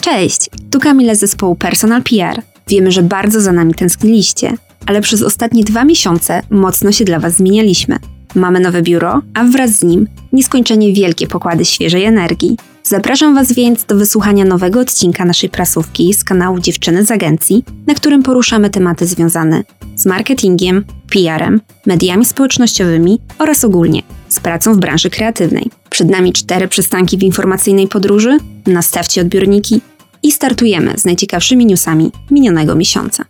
Cześć, tu Kamila z zespołu Personal PR. Wiemy, że bardzo za nami tęskniliście, ale przez ostatnie dwa miesiące mocno się dla Was zmienialiśmy. Mamy nowe biuro, a wraz z nim nieskończenie wielkie pokłady świeżej energii. Zapraszam Was więc do wysłuchania nowego odcinka naszej prasówki z kanału Dziewczyny z Agencji, na którym poruszamy tematy związane z marketingiem, PR-em, mediami społecznościowymi oraz ogólnie z pracą w branży kreatywnej. Przed nami cztery przystanki w informacyjnej podróży, nastawcie odbiorniki i startujemy z najciekawszymi newsami minionego miesiąca.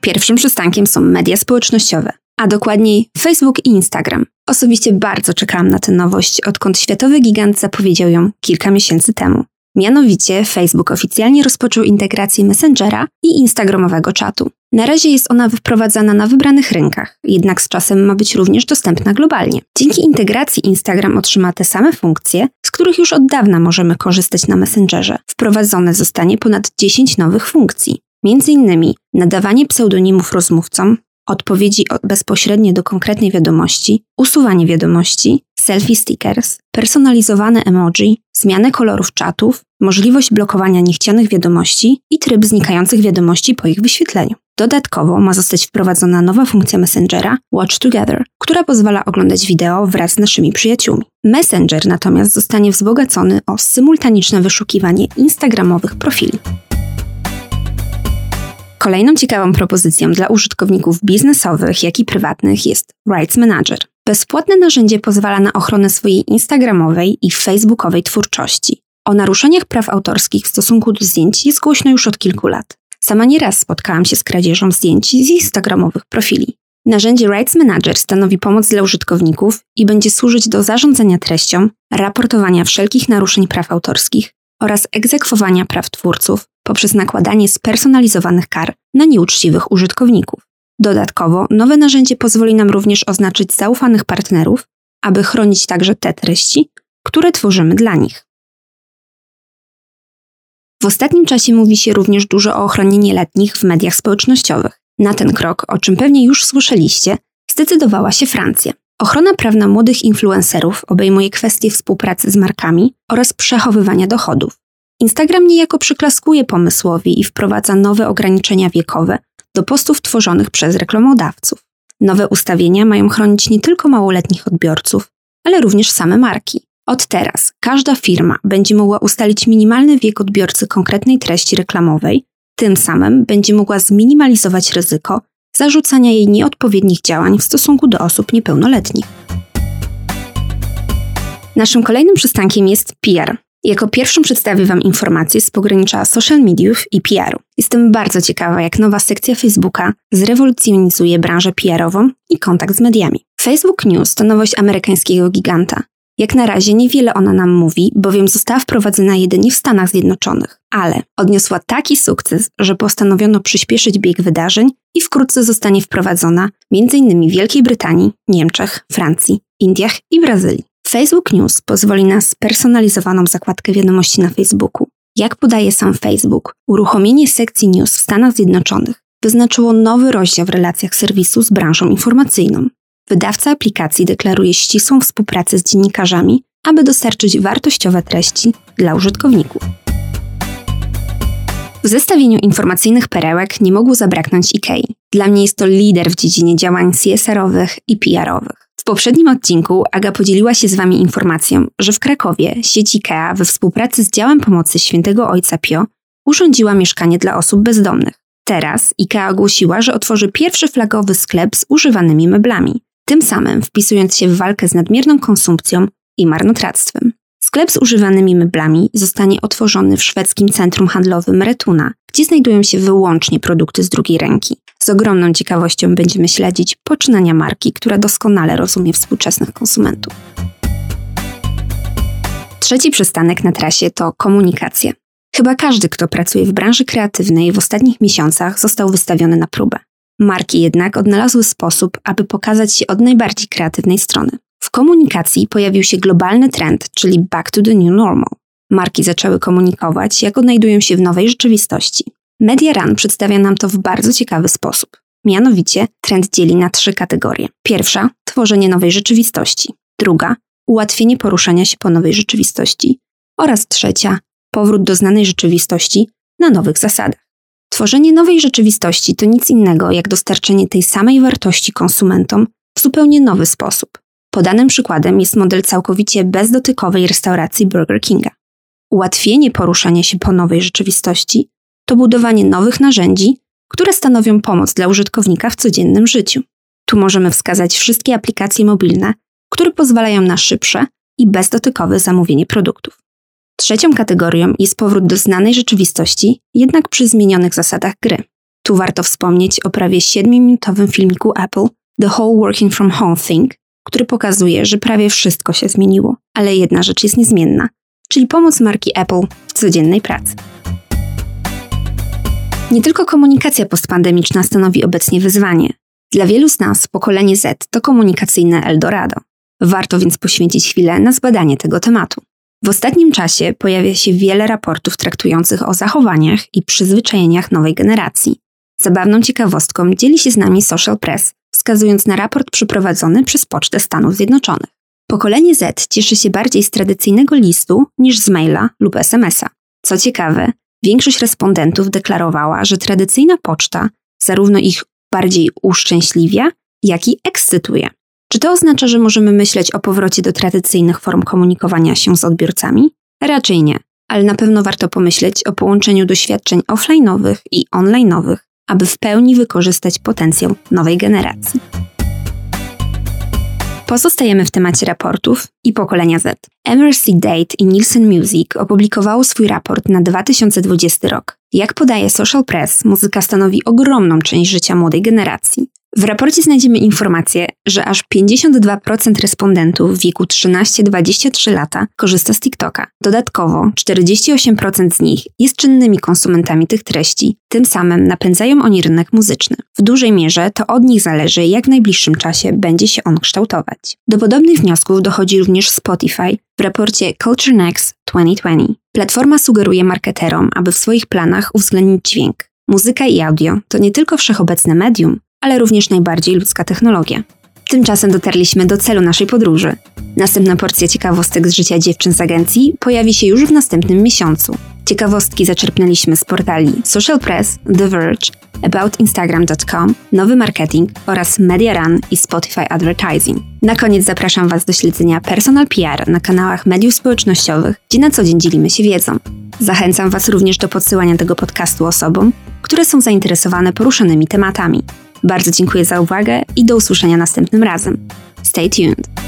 Pierwszym przystankiem są media społecznościowe, a dokładniej Facebook i Instagram. Osobiście bardzo czekałam na tę nowość, odkąd światowy gigant zapowiedział ją kilka miesięcy temu. Mianowicie Facebook oficjalnie rozpoczął integrację Messengera i Instagramowego czatu. Na razie jest ona wprowadzana na wybranych rynkach, jednak z czasem ma być również dostępna globalnie. Dzięki integracji Instagram otrzyma te same funkcje, z których już od dawna możemy korzystać na Messengerze. Wprowadzone zostanie ponad 10 nowych funkcji. Między innymi nadawanie pseudonimów rozmówcom, odpowiedzi bezpośrednie do konkretnej wiadomości, usuwanie wiadomości, selfie stickers, personalizowane emoji, zmianę kolorów czatów, możliwość blokowania niechcianych wiadomości i tryb znikających wiadomości po ich wyświetleniu. Dodatkowo ma zostać wprowadzona nowa funkcja Messengera Watch Together, która pozwala oglądać wideo wraz z naszymi przyjaciółmi. Messenger natomiast zostanie wzbogacony o symultaniczne wyszukiwanie instagramowych profili. Kolejną ciekawą propozycją dla użytkowników biznesowych, jak i prywatnych jest Rights Manager. Bezpłatne narzędzie pozwala na ochronę swojej instagramowej i facebookowej twórczości. O naruszeniach praw autorskich w stosunku do zdjęć jest głośno już od kilku lat. Sama nieraz spotkałam się z kradzieżą zdjęć z instagramowych profili. Narzędzie Rights Manager stanowi pomoc dla użytkowników i będzie służyć do zarządzania treścią, raportowania wszelkich naruszeń praw autorskich oraz egzekwowania praw twórców poprzez nakładanie spersonalizowanych kar na nieuczciwych użytkowników. Dodatkowo nowe narzędzie pozwoli nam również oznaczyć zaufanych partnerów, aby chronić także te treści, które tworzymy dla nich. W ostatnim czasie mówi się również dużo o ochronie nieletnich w mediach społecznościowych. Na ten krok, o czym pewnie już słyszeliście, zdecydowała się Francja. Ochrona prawna młodych influencerów obejmuje kwestie współpracy z markami oraz przechowywania dochodów. Instagram niejako przyklaskuje pomysłowi i wprowadza nowe ograniczenia wiekowe do postów tworzonych przez reklamodawców. Nowe ustawienia mają chronić nie tylko małoletnich odbiorców, ale również same marki. Od teraz każda firma będzie mogła ustalić minimalny wiek odbiorcy konkretnej treści reklamowej, tym samym będzie mogła zminimalizować ryzyko zarzucania jej nieodpowiednich działań w stosunku do osób niepełnoletnich. Naszym kolejnym przystankiem jest PR. Jako pierwszą przedstawię Wam informacje z pogranicza social mediów i PR-u. Jestem bardzo ciekawa, jak nowa sekcja Facebooka zrewolucjonizuje branżę PR-ową i kontakt z mediami. Facebook News to nowość amerykańskiego giganta. Jak na razie niewiele ona nam mówi, bowiem została wprowadzona jedynie w Stanach Zjednoczonych, ale odniosła taki sukces, że postanowiono przyspieszyć bieg wydarzeń i wkrótce zostanie wprowadzona m.in. w Wielkiej Brytanii, Niemczech, Francji, Indiach i Brazylii. Facebook News pozwoli na spersonalizowaną zakładkę wiadomości na Facebooku. Jak podaje sam Facebook, uruchomienie sekcji News w Stanach Zjednoczonych wyznaczyło nowy rozdział w relacjach serwisu z branżą informacyjną. Wydawca aplikacji deklaruje ścisłą współpracę z dziennikarzami, aby dostarczyć wartościowe treści dla użytkowników. W zestawieniu informacyjnych perełek nie mogło zabraknąć IKEA. Dla mnie jest to lider w dziedzinie działań CSR-owych i PR-owych. W poprzednim odcinku Aga podzieliła się z Wami informacją, że w Krakowie sieć IKEA we współpracy z działem pomocy Świętego Ojca Pio urządziła mieszkanie dla osób bezdomnych. Teraz IKEA ogłosiła, że otworzy pierwszy flagowy sklep z używanymi meblami, tym samym wpisując się w walkę z nadmierną konsumpcją i marnotrawstwem. Sklep z używanymi meblami zostanie otworzony w szwedzkim centrum handlowym Retuna, gdzie znajdują się wyłącznie produkty z drugiej ręki. Z ogromną ciekawością będziemy śledzić poczynania marki, która doskonale rozumie współczesnych konsumentów. Trzeci przystanek na trasie to komunikacja. Chyba każdy, kto pracuje w branży kreatywnej w ostatnich miesiącach został wystawiony na próbę. Marki jednak odnalazły sposób, aby pokazać się od najbardziej kreatywnej strony. Komunikacji pojawił się globalny trend, czyli back to the new normal. Marki zaczęły komunikować, jak odnajdują się w nowej rzeczywistości. Media Run przedstawia nam to w bardzo ciekawy sposób. Mianowicie trend dzieli na trzy kategorie. Pierwsza tworzenie nowej rzeczywistości. Druga ułatwienie poruszania się po nowej rzeczywistości. Oraz trzecia powrót do znanej rzeczywistości na nowych zasadach. Tworzenie nowej rzeczywistości to nic innego jak dostarczenie tej samej wartości konsumentom w zupełnie nowy sposób. Podanym przykładem jest model całkowicie bezdotykowej restauracji Burger Kinga. Ułatwienie poruszania się po nowej rzeczywistości to budowanie nowych narzędzi, które stanowią pomoc dla użytkownika w codziennym życiu. Tu możemy wskazać wszystkie aplikacje mobilne, które pozwalają na szybsze i bezdotykowe zamówienie produktów. Trzecią kategorią jest powrót do znanej rzeczywistości, jednak przy zmienionych zasadach gry. Tu warto wspomnieć o prawie 7-minutowym filmiku Apple The Whole Working From Home Thing, który pokazuje, że prawie wszystko się zmieniło, ale jedna rzecz jest niezmienna, czyli pomoc marki Apple w codziennej pracy. Nie tylko komunikacja postpandemiczna stanowi obecnie wyzwanie. Dla wielu z nas pokolenie Z to komunikacyjne Eldorado. Warto więc poświęcić chwilę na zbadanie tego tematu. W ostatnim czasie pojawia się wiele raportów traktujących o zachowaniach i przyzwyczajeniach nowej generacji. Zabawną ciekawostką dzieli się z nami Social Press, wskazując na raport przeprowadzony przez Pocztę Stanów Zjednoczonych. Pokolenie Z cieszy się bardziej z tradycyjnego listu niż z maila lub SMS-a. Co ciekawe, większość respondentów deklarowała, że tradycyjna poczta zarówno ich bardziej uszczęśliwia, jak i ekscytuje. Czy to oznacza, że możemy myśleć o powrocie do tradycyjnych form komunikowania się z odbiorcami? Raczej nie, ale na pewno warto pomyśleć o połączeniu doświadczeń offline'owych i online'owych, aby w pełni wykorzystać potencjał nowej generacji. Pozostajemy w temacie raportów i pokolenia Z. MRC Date i Nielsen Music opublikowało swój raport na 2020 rok. Jak podaje Social Press, muzyka stanowi ogromną część życia młodej generacji. W raporcie znajdziemy informację, że aż 52% respondentów w wieku 13-23 lata korzysta z TikToka. Dodatkowo 48% z nich jest czynnymi konsumentami tych treści, tym samym napędzają oni rynek muzyczny. W dużej mierze to od nich zależy, jak w najbliższym czasie będzie się on kształtować. Do podobnych wniosków dochodzi również Spotify w raporcie Culture Next 2020. Platforma sugeruje marketerom, aby w swoich planach uwzględnić dźwięk. Muzyka i audio to nie tylko wszechobecne medium, ale również najbardziej ludzka technologia. Tymczasem dotarliśmy do celu naszej podróży. Następna porcja ciekawostek z życia dziewczyn z agencji pojawi się już w następnym miesiącu. Ciekawostki zaczerpnęliśmy z portali Social Press, The Verge, aboutinstagram.com, Nowy Marketing oraz Media Run i Spotify Advertising. Na koniec zapraszam Was do śledzenia Personal PR na kanałach mediów społecznościowych, gdzie na co dzień dzielimy się wiedzą. Zachęcam Was również do podsyłania tego podcastu osobom, które są zainteresowane poruszonymi tematami. Bardzo dziękuję za uwagę i do usłyszenia następnym razem. Stay tuned.